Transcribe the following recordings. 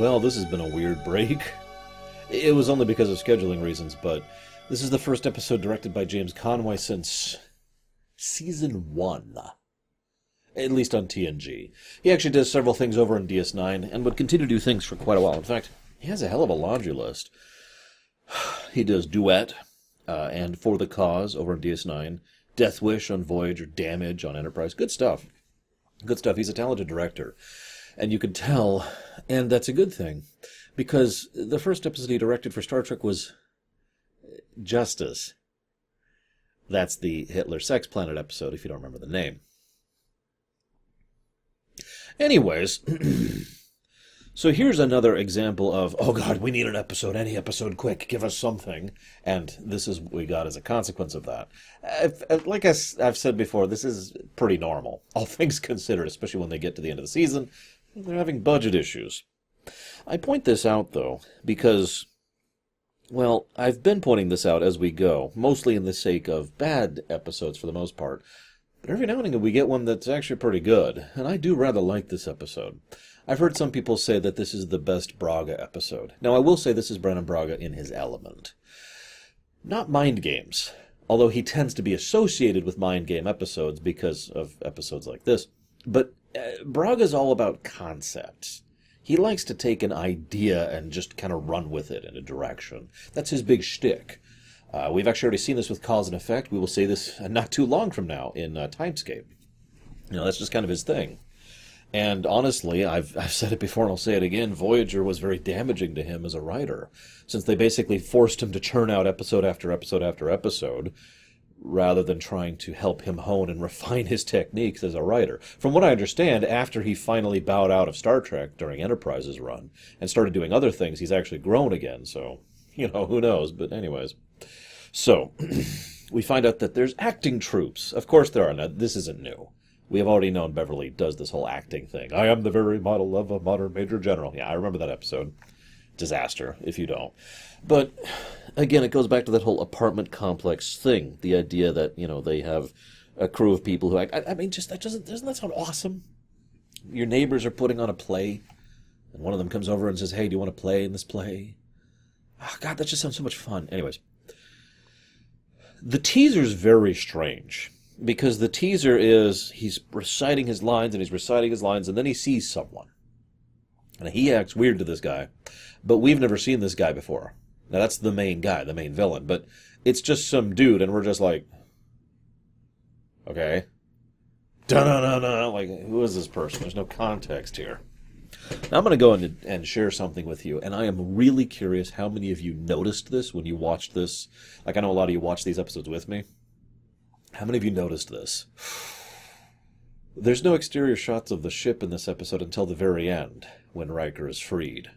Well, this has been a weird break. It was only because of scheduling reasons, but this is the first episode directed by James Conway since season one. At least on TNG. He actually does several things over in DS9 and would continue to do things for quite a while. In fact, he has a hell of a laundry list. He does Duet uh, and For the Cause over on DS9, Death Wish on Voyager, Damage on Enterprise. Good stuff. Good stuff. He's a talented director. And you can tell, and that's a good thing, because the first episode he directed for Star Trek was Justice. That's the Hitler Sex Planet episode, if you don't remember the name. Anyways, so here's another example of, oh God, we need an episode, any episode, quick, give us something. And this is what we got as a consequence of that. Like I, have said before, this is pretty normal, all things considered, especially when they get to the end of the season. They're having budget issues. I point this out, though, because, well, I've been pointing this out as we go, mostly in the sake of bad episodes for the most part. But every now and again we get one that's actually pretty good, and I do rather like this episode. I've heard some people say that this is the best Braga episode. Now, I will say this is Brannon Braga in his element. Not mind games, although he tends to be associated with mind game episodes because of episodes like this. But Braga's all about concepts. He likes to take an idea and just kind of run with it in a direction. That's his big shtick. Uh, we've actually already seen this with cause and effect. We will see this not too long from now in uh, Timescape. You know, that's just kind of his thing. And honestly, I've, I've said it before and I'll say it again Voyager was very damaging to him as a writer, since they basically forced him to churn out episode after episode after episode, rather than trying to help him hone and refine his techniques as a writer. From what I understand, after he finally bowed out of Star Trek during Enterprise's run and started doing other things, he's actually grown again, so, you know, who knows, but anyways. So, we find out that there's acting troupes. Of course there are. Now, this isn't new. We have already known Beverly does this whole acting thing. I am the very model of a modern major general. Yeah, I remember that episode. Disaster, if you don't. But, again, it goes back to that whole apartment complex thing. The idea that, you know, they have a crew of people who act. I, I mean, just, that doesn't, doesn't that sound awesome? Your neighbors are putting on a play, and one of them comes over and says, hey, do you want to play in this play? Oh, God, that just sounds so much fun. Anyways, the teaser's very strange because the teaser is he's reciting his lines and he's reciting his lines and then he sees someone. And he acts weird to this guy, but we've never seen this guy before. Now that's the main guy, the main villain, but it's just some dude and we're just like okay. Na na na like who is this person? There's no context here. Now I'm going to go in and share something with you, and I am really curious how many of you noticed this when you watched this. Like, I know a lot of you watch these episodes with me. How many of you noticed this? There's no exterior shots of the ship in this episode until the very end, when Riker is freed.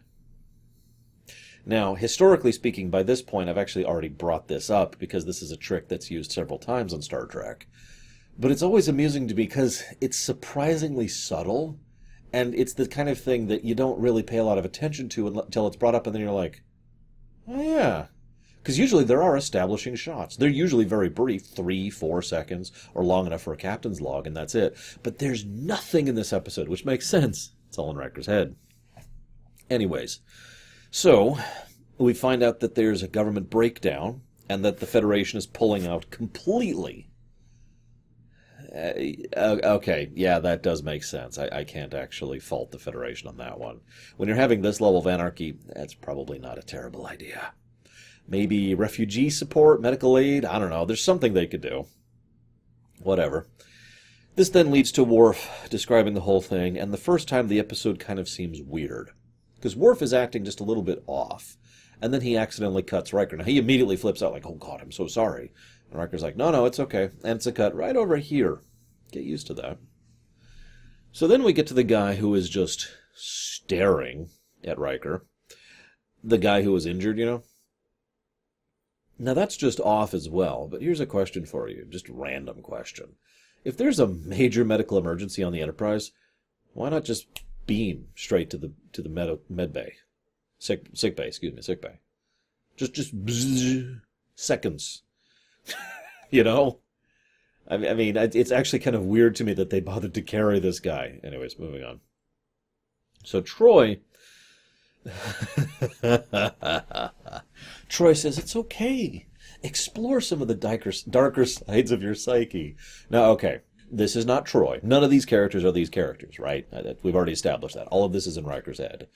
Now, historically speaking, by this point, I've actually already brought this up because this is a trick that's used several times on Star Trek. But it's always amusing to me because it's surprisingly subtle and it's the kind of thing that you don't really pay a lot of attention to until it's brought up, and then you're like, oh yeah. Because usually there are establishing shots. They're usually very brief, three, four seconds, or long enough for a captain's log, and that's it. But there's nothing in this episode, which makes sense. It's all in Riker's head. Anyways, so we find out that there's a government breakdown, and that the Federation is pulling out completely uh, okay, yeah, that does make sense. I, I, can't actually fault the Federation on that one. When you're having this level of anarchy, that's probably not a terrible idea. Maybe refugee support, medical aid, I don't know. There's something they could do. Whatever. This then leads to Worf describing the whole thing, and the first time the episode kind of seems weird. Because Worf is acting just a little bit off, and then he accidentally cuts Riker. Now, he immediately flips out, like, oh god, I'm so sorry. And Riker's like, no, no, it's okay. And it's a cut right over here. Get used to that. So then we get to the guy who is just staring at Riker. The guy who was injured, you know? Now that's just off as well, but here's a question for you, just random question. If there's a major medical emergency on the Enterprise, why not just beam straight to the to the med, med bay, sick sick bay, excuse me, sick bay, just just bzz, seconds you know? I mean, it's actually kind of weird to me that they bothered to carry this guy. Anyways, moving on. So Troi Troi says it's okay. Explore some of the darker, darker sides of your psyche. Now, okay, this is not Troi. None of these characters are these characters, right? Uh, we've already established that. All of this is in Riker's head.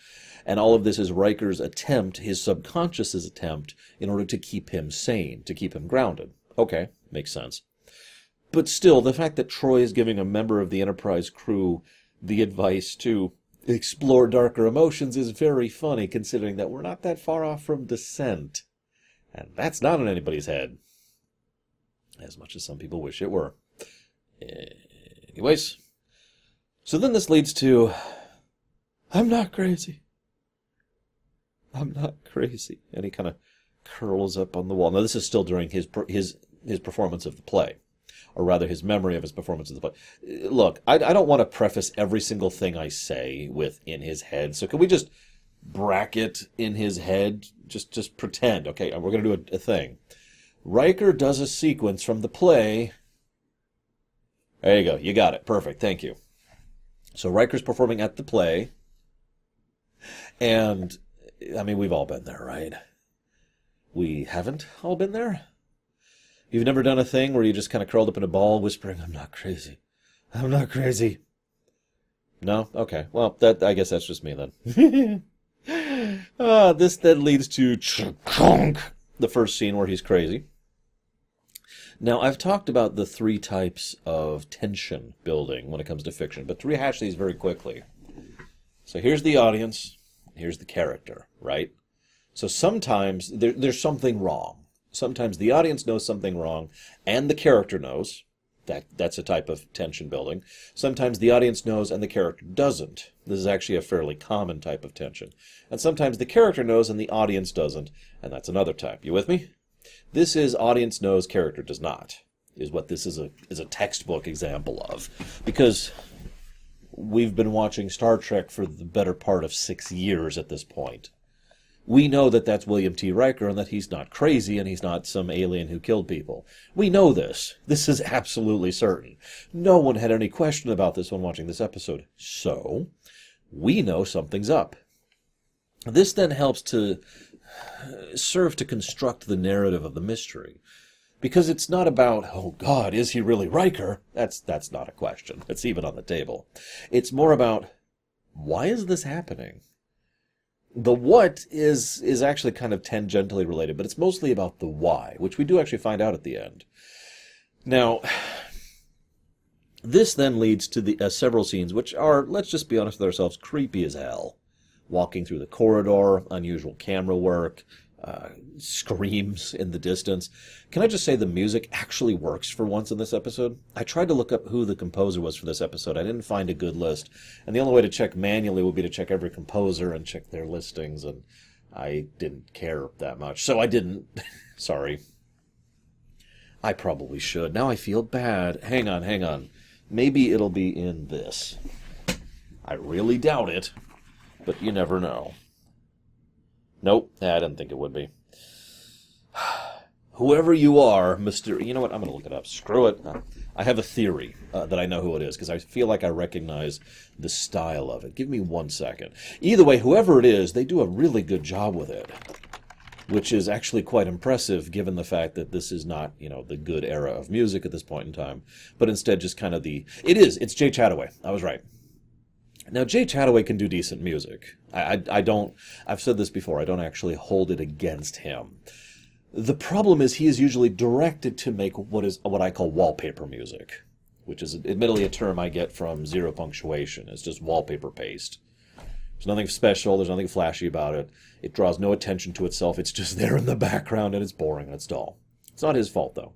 And all of this is Riker's attempt, his subconscious's attempt, in order to keep him sane, to keep him grounded. Okay, makes sense. But still, the fact that Troi is giving a member of the Enterprise crew the advice to explore darker emotions is very funny, considering that we're not that far off from Descent. And that's not in anybody's head. As much as some people wish it were. Anyways. So then this leads to I'm not crazy. I'm not crazy. And he kind of curls up on the wall. Now, this is still during his his his performance of the play, or rather, his memory of his performance of the play. Look, I, I don't want to preface every single thing I say with in his head. So can we just bracket in his head? Just just pretend, okay? We're gonna do a, a thing. Riker does a sequence from the play. There you go. You got it. Perfect. Thank you. So Riker's performing at the play, and I mean, we've all been there, right? We haven't all been there? You've never done a thing where you just kind of curled up in a ball whispering, I'm not crazy. I'm not crazy. No? Okay. Well, that I guess that's just me then. uh, this then leads to the first scene where he's crazy. Now, I've talked about the three types of tension building when it comes to fiction, but to rehash these very quickly. So here's the audience, here's the character, right? So sometimes there, there's something wrong. Sometimes the audience knows something wrong, and the character knows. That that's a type of tension building. Sometimes the audience knows and the character doesn't. This is actually a fairly common type of tension. And sometimes the character knows and the audience doesn't, and that's another type. You with me? This is audience knows, character does not. Is what this is a is a textbook example of. Because we've been watching Star Trek for the better part of six years at this point. We know that that's William T. Riker and that he's not crazy and he's not some alien who killed people. We know this. This is absolutely certain. No one had any question about this when watching this episode. So, we know something's up. This then helps to uh, serve to construct the narrative of the mystery because it's not about oh god is he really Riker that's that's not a question that's even on the table it's more about why is this happening the what is is actually kind of tangentially related but it's mostly about the why which we do actually find out at the end. Now this then leads to the uh, several scenes which are let's just be honest with ourselves creepy as hell. Walking through the corridor unusual camera work screams in the distance. Can I just say the music actually works for once in this episode? I tried to look up who the composer was for this episode. I didn't find a good list. And the only way to check manually would be to check every composer and check their listings. And I didn't care that much. So I didn't. Sorry. I probably should. Now I feel bad. Hang on, hang on. Maybe it'll be in this. I really doubt it, but you never know. Nope, I didn't think it would be. Whoever you are, Mr. You know what? I'm to look it up. Screw it. I have a theory uh, that I know who it is because I feel like I recognize the style of it. Give me one second. Either way, whoever it is, they do a really good job with it, which is actually quite impressive given the fact that this is not, you know, the good era of music at this point in time, but instead just kind of the. It is. It's Jay Chattaway. I was right. Now, Jay Chattaway can do decent music. I, I, I, don't, I've said this before, I don't actually hold it against him. The problem is he is usually directed to make what is what I call wallpaper music, which is admittedly a term I get from zero punctuation. It's just wallpaper paste. There's nothing special, there's nothing flashy about it. It draws no attention to itself, it's just there in the background and it's boring and it's dull. It's not his fault, though.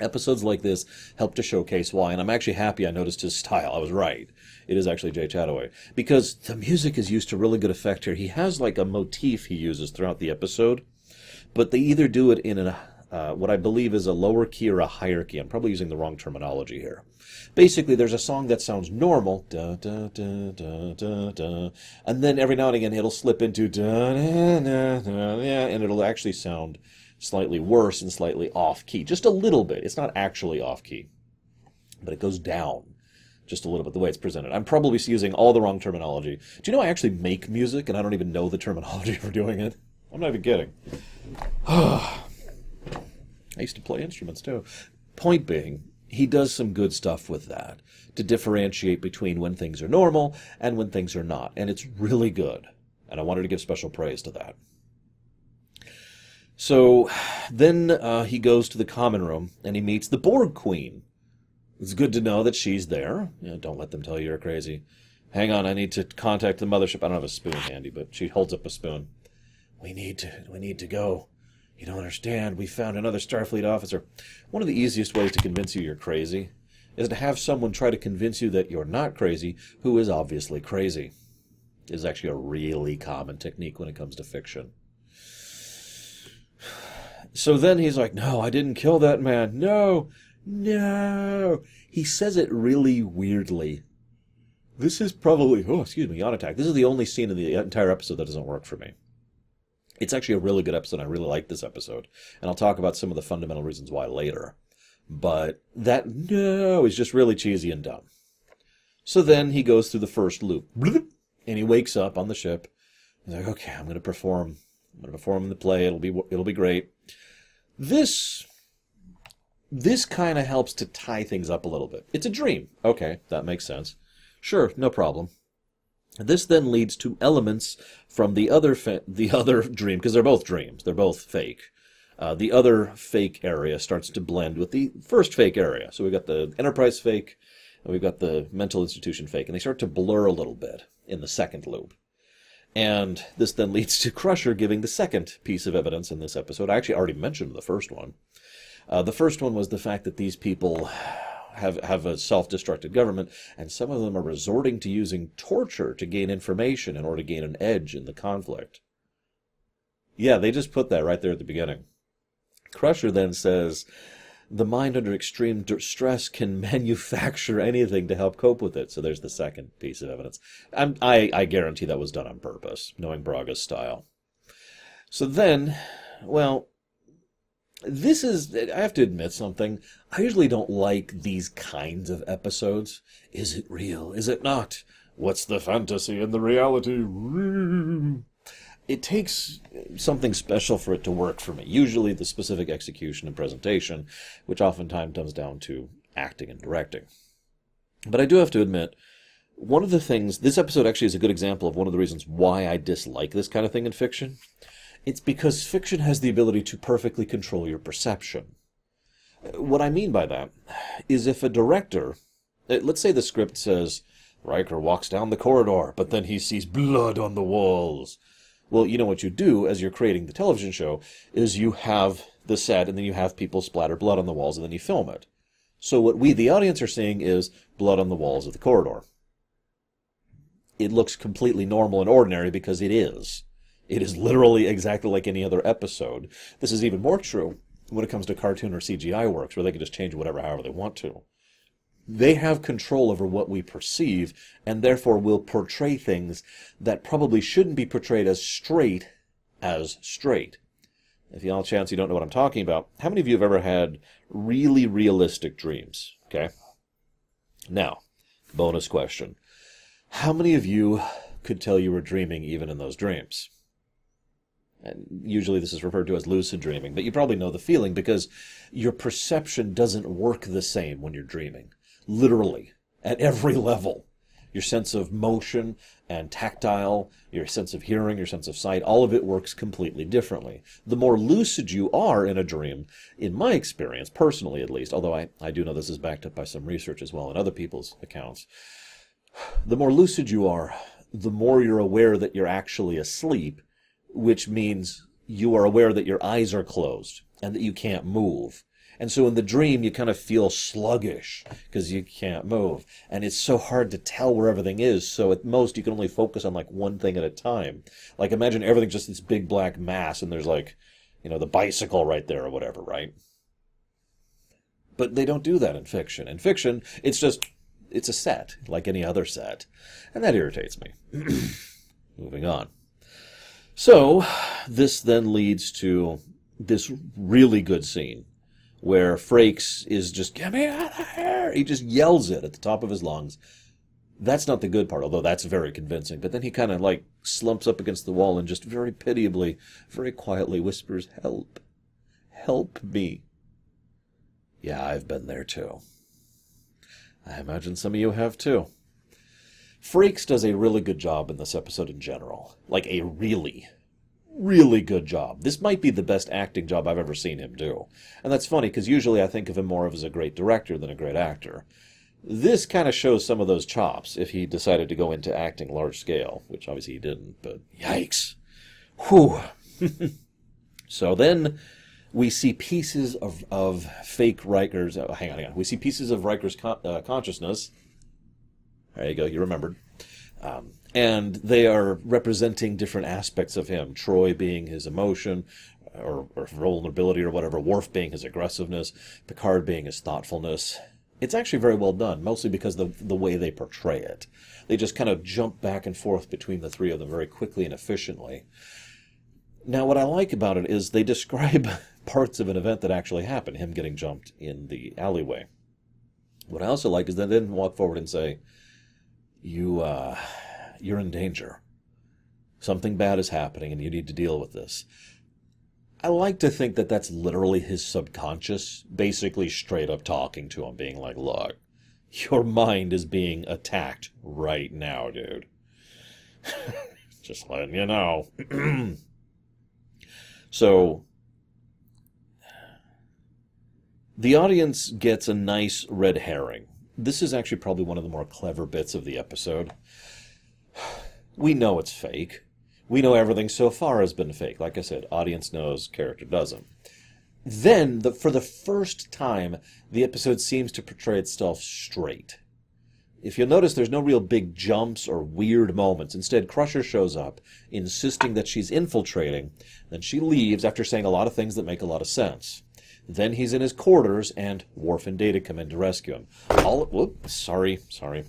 Episodes like this help to showcase why, and I'm actually happy I noticed his style. I was right. It is actually Jay Chattaway. Because the music is used to really good effect here. He has like a motif he uses throughout the episode, but they either do it in a, uh, what I believe is a lower key or a higher key. I'm probably using the wrong terminology here. Basically, there's a song that sounds normal, da, da, da, da, da, da, and then every now and again it'll slip into da, da, da, da, and it'll actually sound slightly worse and slightly off key. Just a little bit. It's not actually off key, but it goes down. just a little bit the way it's presented. I'm probably using all the wrong terminology. Do you know I actually make music and I don't even know the terminology for doing it? I'm not even kidding. I used to play instruments too. Point being, he does some good stuff with that to differentiate between when things are normal and when things are not. And it's really good. And I wanted to give special praise to that. So then uh, he goes to the common room and he meets the Borg Queen. It's good to know that she's there. You know, don't let them tell you you're crazy. Hang on, I need to contact the mothership. I don't have a spoon handy, but she holds up a spoon. We need to we need to go. You don't understand. We found another Starfleet officer. One of the easiest ways to convince you you're crazy is to have someone try to convince you that you're not crazy who is obviously crazy. It is actually a really common technique when it comes to fiction. So then he's like, No, I didn't kill that man. No, no. He says it really weirdly. This is probably, oh, excuse me, yawn attack. This is the only scene in the entire episode that doesn't work for me. It's actually a really good episode. I really like this episode. And I'll talk about some of the fundamental reasons why later. But that, no, is just really cheesy and dumb. So then he goes through the first loop. And he wakes up on the ship. He's like, okay, I'm going to perform. I'm going to perform in the play. It'll be, it'll be great. This, this kind of helps to tie things up a little bit. It's a dream. Okay, that makes sense. Sure, no problem. This then leads to elements from the other fa- the other dream because they're both dreams. They're both fake. Uh, the other fake area starts to blend with the first fake area. So we've got the enterprise fake, and we've got the mental institution fake, and they start to blur a little bit in the second loop. And this then leads to Crusher giving the second piece of evidence in this episode. I actually already mentioned the first one. Uh, the first one was the fact that these people have have a self-destructed government, and some of them are resorting to using torture to gain information in order to gain an edge in the conflict. Yeah, they just put that right there at the beginning. Crusher then says, the mind under extreme stress can manufacture anything to help cope with it. So there's the second piece of evidence. I'm, i I, guarantee that was done on purpose, knowing Braga's style. So then, well, this is, I have to admit something. I usually don't like these kinds of episodes. Is it real? Is it not? What's the fantasy and the reality? It takes something special for it to work for me. Usually the specific execution and presentation, which oftentimes comes down to acting and directing. But I do have to admit, one of the things, this episode actually is a good example of one of the reasons why I dislike this kind of thing in fiction it's because fiction has the ability to perfectly control your perception. What I mean by that is if a director, eh, let's say the script says, Riker walks down the corridor, but then he sees blood on the walls. Well, you know what you do as you're creating the television show is you have the set and then you have people splatter blood on the walls and then you film it. So what we, the audience, are seeing is blood on the walls of the corridor. It looks completely normal and ordinary because it is. It is literally exactly like any other episode. This is even more true when it comes to cartoon or CGI works, where they can just change whatever however they want to. They have control over what we perceive, and therefore will portray things that probably shouldn't be portrayed as straight as straight. If a chance you don't know what I'm talking about, how many of you have ever had really realistic dreams? Okay. Now, bonus question. How many of you could tell you were dreaming even in those dreams? And usually this is referred to as lucid dreaming, but you probably know the feeling because your perception doesn't work the same when you're dreaming. Literally, at every level. Your sense of motion and tactile, your sense of hearing, your sense of sight, all of it works completely differently. The more lucid you are in a dream, in my experience, personally at least, although I, I do know this is backed up by some research as well and other people's accounts, the more lucid you are, the more you're aware that you're actually asleep which means you are aware that your eyes are closed and that you can't move. And so in the dream, you kind of feel sluggish because you can't move. And it's so hard to tell where everything is. So at most, you can only focus on like one thing at a time. Like imagine everything's just this big black mass and there's like, you know, the bicycle right there or whatever, right? But they don't do that in fiction. In fiction, it's just, it's a set like any other set. And that irritates me. Moving on. So, this then leads to this really good scene where Frakes is just, get me out of here! he just yells it at the top of his lungs. That's not the good part, although that's very convincing. But then he kind of like slumps up against the wall and just very pitiably, very quietly whispers, Help. Help me. Yeah, I've been there too. I imagine some of you have too. Frakes does a really good job in this episode in general. Like a really, really good job. This might be the best acting job I've ever seen him do. And that's funny because usually I think of him more of as a great director than a great actor. This kind of shows some of those chops if he decided to go into acting large scale, which obviously he didn't, but yikes. Whew. so then we see pieces of, of fake Riker's. Oh, hang on, hang on. We see pieces of Riker's con- uh, consciousness. There you go, you remembered. Um, and they are representing different aspects of him. Troi being his emotion, or, or vulnerability, or whatever. Worf being his aggressiveness. Picard being his thoughtfulness it's actually very well done, mostly because the the way they portray it. They just kind of jump back and forth between the three of them very quickly and efficiently. Now, what I like about it is they describe parts of an event that actually happened, him getting jumped in the alleyway. What I also like is that they didn't walk forward and say, "You, uh, you're in danger. Something bad is happening, and you need to deal with this." I like to think that that's literally his subconscious, basically straight up talking to him, being like, look, your mind is being attacked right now, dude. Just letting you know. so, the audience gets a nice red herring. This is actually probably one of the more clever bits of the episode. We know it's fake we know everything so far has been fake. Like I said, audience knows, character doesn't. Then, the, for the first time, the episode seems to portray itself straight. If you'll notice, there's no real big jumps or weird moments. Instead, Crusher shows up, insisting that she's infiltrating. Then she leaves after saying a lot of things that make a lot of sense. Then he's in his quarters, and Worf and Data come in to rescue him. All, whoop, sorry, sorry.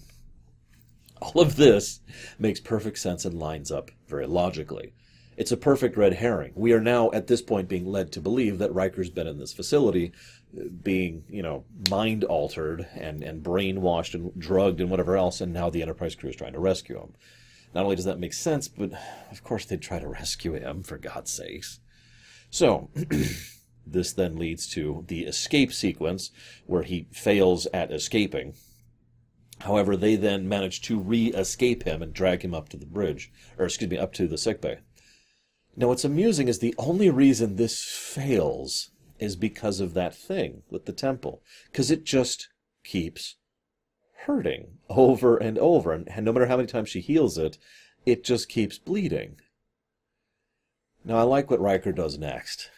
All of this makes perfect sense and lines up very logically. It's a perfect red herring. We are now, at this point, being led to believe that Riker's been in this facility, being, you know, mind altered and, and brainwashed and drugged and whatever else, and now the Enterprise crew is trying to rescue him. Not only does that make sense, but of course they'd try to rescue him, for God's sakes. So, this then leads to the escape sequence, where he fails at escaping However, they then manage to re-escape him and drag him up to the bridge, or excuse me, up to the sickbay. Now, what's amusing is the only reason this fails is because of that thing with the temple, because it just keeps hurting over and over, and, and no matter how many times she heals it, it just keeps bleeding. Now, I like what Riker does next.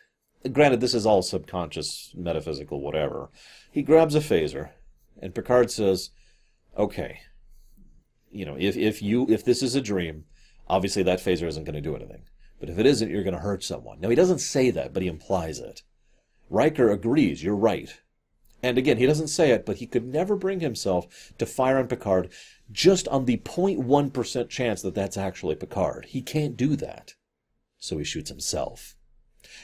Granted, this is all subconscious, metaphysical, whatever. He grabs a phaser, and Picard says, okay, you know, if, if you if this is a dream, obviously that phaser isn't going to do anything. But if it isn't, you're going to hurt someone. Now he doesn't say that, but he implies it. Riker agrees. You're right. And again, he doesn't say it, but he could never bring himself to fire on Picard just on the 0.1% chance that that's actually Picard. He can't do that. So he shoots himself.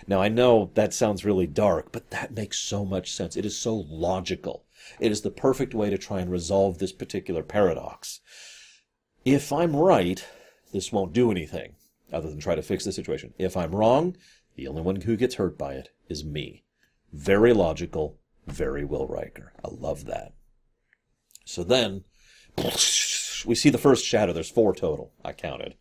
Now, I know that sounds really dark, but that makes so much sense. It is so logical. It is the perfect way to try and resolve this particular paradox. If I'm right, this won't do anything other than try to fix the situation. If I'm wrong, the only one who gets hurt by it is me. Very logical, very Will Riker. I love that. So then, we see the first shadow. There's four total. I counted.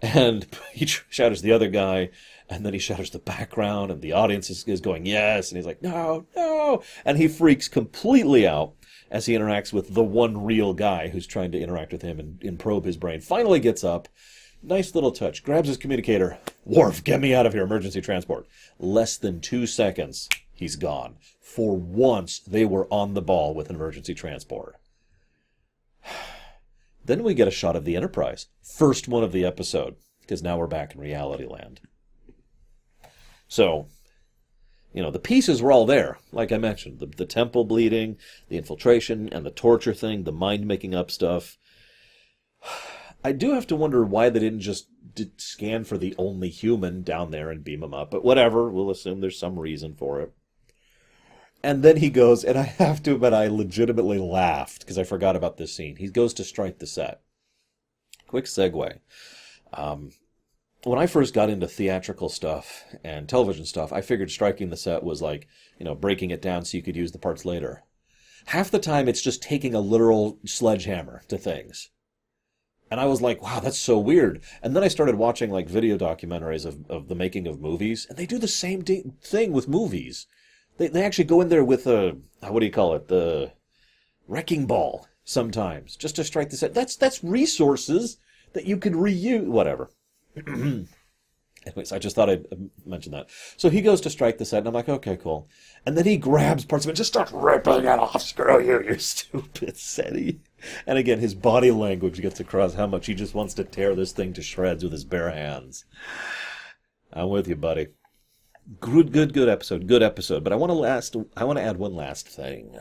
And he shatters the other guy, and then he shatters the background, and the audience is, is going, yes. And he's like, no, no. And he freaks completely out as he interacts with the one real guy who's trying to interact with him and, and probe his brain. Finally gets up. Nice little touch. Grabs his communicator. Worf, get me out of here. Emergency transport. Less than two seconds, he's gone. For once, they were on the ball with an emergency transport. then we get a shot of the Enterprise. First one of the episode, because now we're back in reality land. So, you know, the pieces were all there, like I mentioned. The, the temple bleeding, the infiltration, and the torture thing, the mind making up stuff. I do have to wonder why they didn't just scan for the only human down there and beam him up, but whatever, we'll assume there's some reason for it. And then he goes, and I have to admit, I legitimately laughed because I forgot about this scene. He goes to strike the set. Quick segue. Um, when I first got into theatrical stuff and television stuff, I figured striking the set was like, you know, breaking it down so you could use the parts later. Half the time, it's just taking a literal sledgehammer to things. And I was like, wow, that's so weird. And then I started watching like video documentaries of, of the making of movies, and they do the same de- thing with movies. They, they actually go in there with a, uh, what do you call it? The wrecking ball sometimes, just to strike the set. That's, that's resources that you could reuse, whatever. Anyways, I just thought I'd uh, mention that. So he goes to strike the set, and I'm like, okay, cool. And then he grabs parts of it, just starts ripping it off. Screw you, you stupid SETI. And again, his body language gets across how much he just wants to tear this thing to shreds with his bare hands. I'm with you, buddy. Good, good, good episode. Good episode. But I want to last. I want to add one last thing.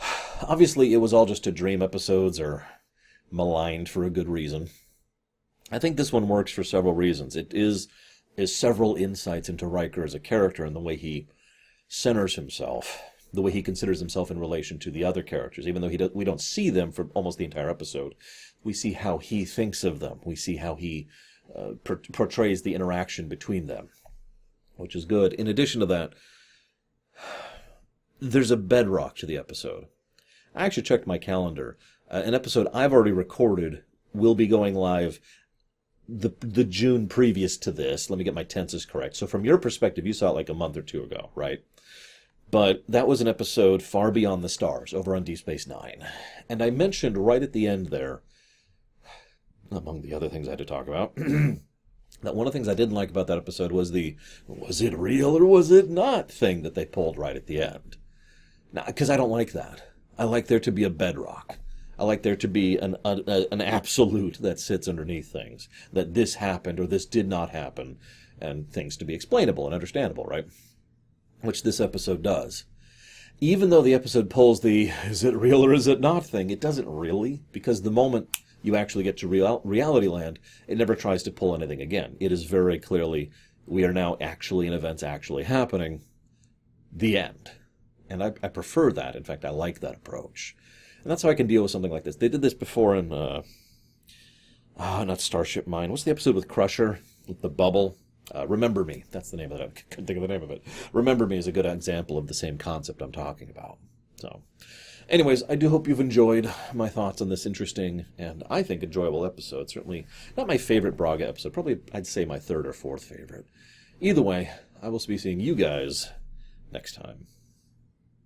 Obviously, it was all just a dream episodes or maligned for a good reason. I think this one works for several reasons. It is is several insights into Riker as a character and the way he centers himself, the way he considers himself in relation to the other characters. Even though he we don't see them for almost the entire episode, we see how he thinks of them. We see how he uh, per- portrays the interaction between them, which is good. In addition to that, there's a bedrock to the episode. I actually checked my calendar. Uh, an episode I've already recorded will be going live the the June previous to this. Let me get my tenses correct. So from your perspective, you saw it like a month or two ago, right? But that was an episode far beyond the stars over on Deep Space Nine, and I mentioned right at the end there, among the other things I had to talk about. that one of the things I didn't like about that episode was the was it real or was it not thing that they pulled right at the end. Because I don't like that. I like there to be a bedrock. I like there to be an a, an absolute that sits underneath things that this happened or this did not happen, and things to be explainable and understandable, right? Which this episode does. Even though the episode pulls the "is it real or is it not" thing, it doesn't really because the moment you actually get to real, reality land, it never tries to pull anything again. It is very clearly we are now actually in events actually happening. The end. And I, I prefer that. In fact, I like that approach. And that's how I can deal with something like this. They did this before in, uh, oh, not Starship Mine. What's the episode with Crusher? With the bubble? Uh, Remember Me. That's the name of it. I couldn't think of the name of it. Remember Me is a good example of the same concept I'm talking about. So, anyways, I do hope you've enjoyed my thoughts on this interesting and I think enjoyable episode. Certainly not my favorite Braga episode. Probably, I'd say my third or fourth favorite. Either way, I will be seeing you guys next time.